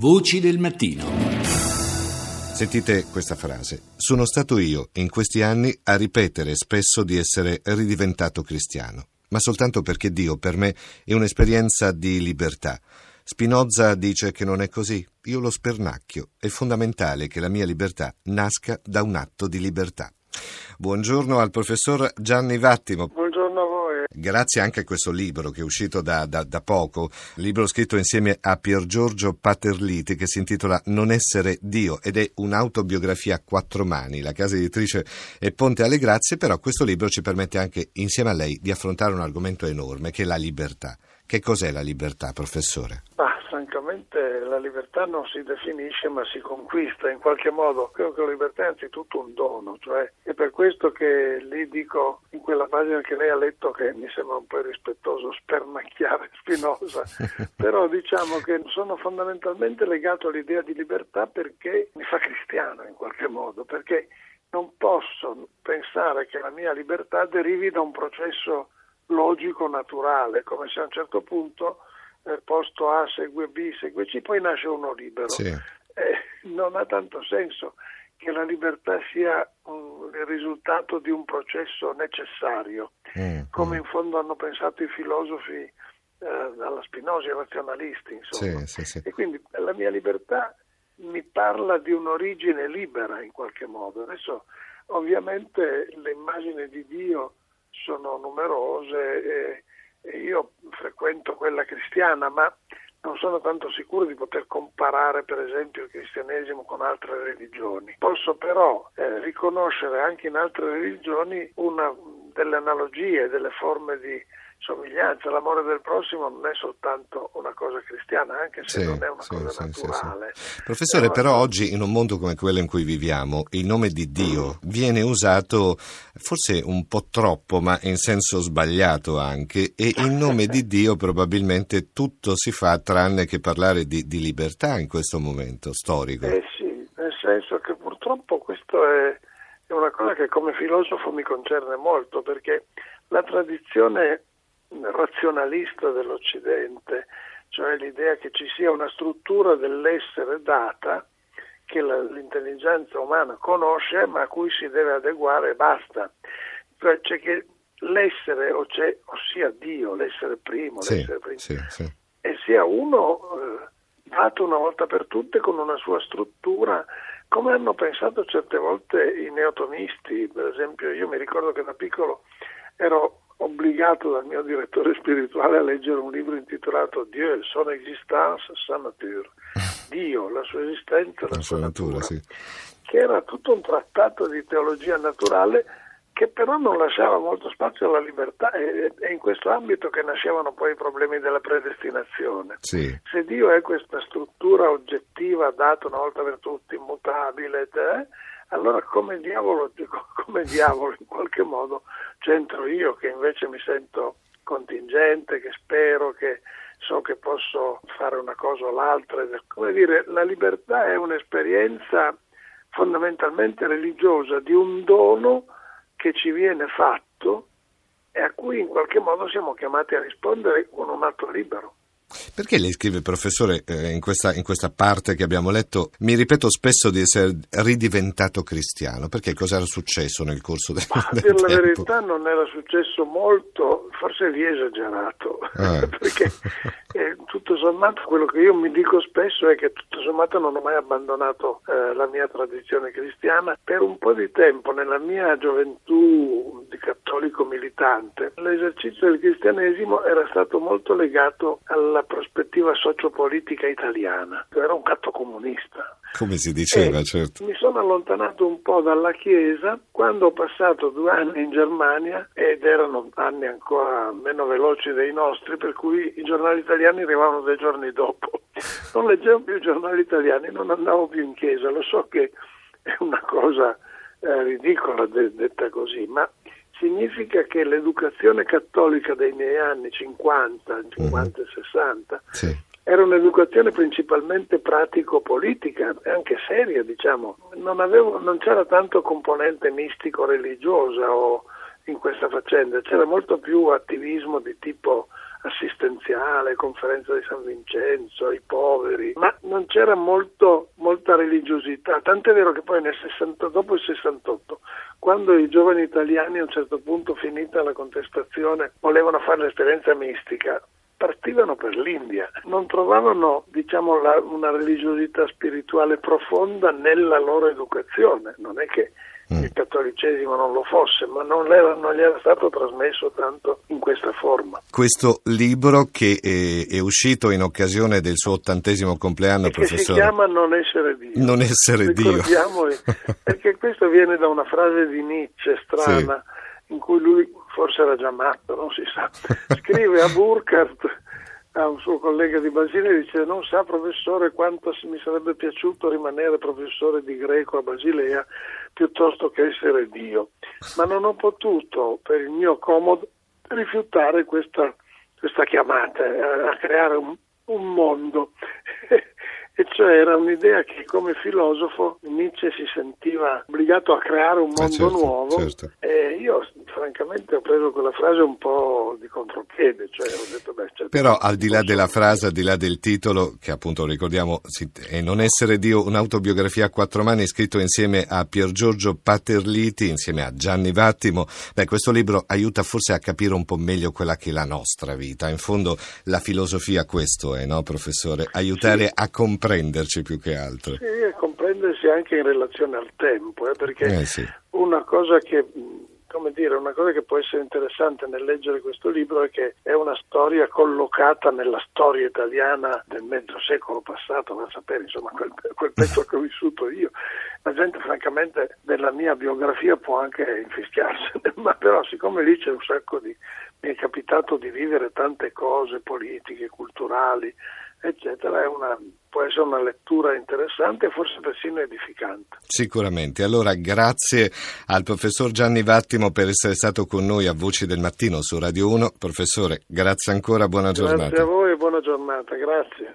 Voci del mattino. Sentite questa frase. Sono stato io, in questi anni, a ripetere spesso di essere ridiventato cristiano, ma soltanto perché Dio per me è un'esperienza di libertà. Spinoza dice che non è così. Io lo spernacchio. È fondamentale che la mia libertà nasca da un atto di libertà. Buongiorno al professor Gianni Vattimo. Buongiorno. Grazie anche a questo libro che è uscito da, da, da, poco, libro scritto insieme a Pier Giorgio Paterliti che si intitola Non essere Dio ed è un'autobiografia a quattro mani. La casa editrice è Ponte alle Grazie, però questo libro ci permette anche insieme a lei di affrontare un argomento enorme che è la libertà. Che cos'è la libertà, professore? Ah, francamente la libertà non si definisce ma si conquista in qualche modo. Credo che la libertà è anzitutto un dono, cioè è per questo che lì dico in quella pagina che lei ha letto che mi sembra un po' irrispettoso spernacchiare Spinoza, però diciamo che sono fondamentalmente legato all'idea di libertà perché mi fa cristiano in qualche modo, perché non posso pensare che la mia libertà derivi da un processo logico, naturale, come se a un certo punto eh, posto A segue B, segue C, poi nasce uno libero. Sì. Eh, non ha tanto senso che la libertà sia um, il risultato di un processo necessario, mm, come mm. in fondo hanno pensato i filosofi eh, dalla Spinoza, i razionalisti, insomma. Sì, sì, e quindi la mia libertà mi parla di un'origine libera in qualche modo. Adesso ovviamente le immagini di Dio sono numerose e io frequento quella cristiana, ma non sono tanto sicuro di poter comparare per esempio il cristianesimo con altre religioni. Posso però eh, riconoscere anche in altre religioni una, delle analogie, delle forme di somiglianza, l'amore del prossimo non è soltanto una cosa cristiana, anche se sì, non è una sì, cosa sì, naturale. Professore, una... però oggi in un mondo come quello in cui viviamo, il nome di Dio viene usato forse un po' troppo, ma in senso sbagliato anche, e in nome di Dio probabilmente tutto si fa tranne che parlare di, di libertà in questo momento storico. Eh sì, nel senso che purtroppo questo è, è una cosa che come filosofo mi concerne molto, perché la tradizione razionalista dell'Occidente, cioè l'idea che ci sia una struttura dell'essere data che la, l'intelligenza umana conosce ma a cui si deve adeguare e basta. Cioè c'è che l'essere, ossia Dio, l'essere primo, sì, l'essere primo sì, sì. e sia uno eh, dato una volta per tutte con una sua struttura come hanno pensato certe volte i neotomisti, per esempio io mi ricordo che da piccolo ero obbligato dal mio direttore spirituale a leggere un libro intitolato Dieu, son existence, sa nature. Dio, la sua esistenza, la, la sua natura, natura sì. che era tutto un trattato di teologia naturale che però non lasciava molto spazio alla libertà e è in questo ambito che nascevano poi i problemi della predestinazione. Sì. Se Dio è questa struttura oggettiva data una volta per tutti, immutabile, eh, allora come diavolo, come diavolo in qualche modo c'entro io che invece mi sento contingente, che spero, che so che posso fare una cosa o l'altra. Come dire, la libertà è un'esperienza fondamentalmente religiosa di un dono che ci viene fatto e a cui in qualche modo siamo chiamati a rispondere con un atto libero. Perché lei scrive, professore, eh, in, questa, in, questa, parte che abbiamo letto, mi ripeto spesso di essere ridiventato cristiano? Perché cosa era successo nel corso del, Ma, del per tempo? la verità non era successo molto, forse lì esagerato, ah. perché eh, tutto sommato quello che io mi dico spesso è che tutto sommato non ho mai abbandonato eh, la mia tradizione cristiana. Per un po' di tempo, nella mia gioventù di cattolico militante, l'esercizio del cristianesimo era stato molto legato alla la prospettiva sociopolitica italiana. Era un catto comunista. Come si diceva, e certo. Mi sono allontanato un po' dalla Chiesa quando ho passato due anni in Germania ed erano anni ancora meno veloci dei nostri, per cui i giornali italiani arrivavano dei giorni dopo. Non leggevo più i giornali italiani, non andavo più in chiesa. Lo so che è una cosa eh, ridicola de- detta così, ma significa che l'educazione cattolica dei miei anni 50, 50 e 60 sì. era un'educazione principalmente pratico-politica e anche seria, diciamo. Non, avevo, non c'era tanto componente mistico-religiosa o in questa faccenda, c'era molto più attivismo di tipo assistenziale, conferenza di San Vincenzo, i poveri, ma non c'era molto, molta religiosità, tant'è vero che poi nel 60, dopo il 68, quando i giovani italiani a un certo punto, finita la contestazione, volevano fare l'esperienza mistica, partivano per l'India, non trovavano diciamo, la, una religiosità spirituale profonda nella loro educazione, non è che mm. il cattolicesimo non lo fosse, ma non, era, non, gli era stato trasmesso tanto in questa forma. Questo libro che è, è uscito in occasione del suo ottantesimo compleanno, e professore. si chiama Non essere Dio. Non essere Dio. perché questo viene da una frase di Nietzsche strana. Sì in cui lui forse era già matto, non si sa, scrive a Burkhardt, a un suo collega di Basilea, dice non sa professore quanto mi sarebbe piaciuto rimanere professore di greco a Basilea piuttosto che essere Dio, ma non ho potuto per il mio comodo rifiutare questa, questa chiamata a, a creare un, un mondo e cioè era un'idea che come filosofo Nietzsche si sentiva obbligato a creare un eh, mondo eh certo, nuovo certo. Francamente ho preso quella frase un po' di contropiede, cioè detto beh certo, Però al di là della frase, al di là del titolo, che appunto ricordiamo è Non essere Dio, un'autobiografia a quattro mani scritto insieme a Pier Giorgio Paterliti, insieme a Gianni Vattimo, beh questo libro aiuta forse a capire un po' meglio quella che è la nostra vita, in fondo la filosofia questo è, no professore? Aiutare sì. a comprenderci più che altro. Sì, a comprendersi anche in relazione al tempo, eh, perché eh, sì. una cosa che come dire, una cosa che può essere interessante nel leggere questo libro è che è una storia collocata nella storia italiana del mezzo secolo passato, va a sapere, insomma, quel, quel pezzo che ho vissuto io. La gente, francamente, della mia biografia può anche infischiarsene, ma però siccome lì c'è un sacco di... mi è capitato di vivere tante cose politiche, culturali, eccetera, una, può essere una lettura interessante e forse persino edificante. Sicuramente. Allora grazie al professor Gianni Vattimo per essere stato con noi a Voci del Mattino su Radio 1. Professore, grazie ancora, buona giornata. Grazie a voi e buona giornata, grazie.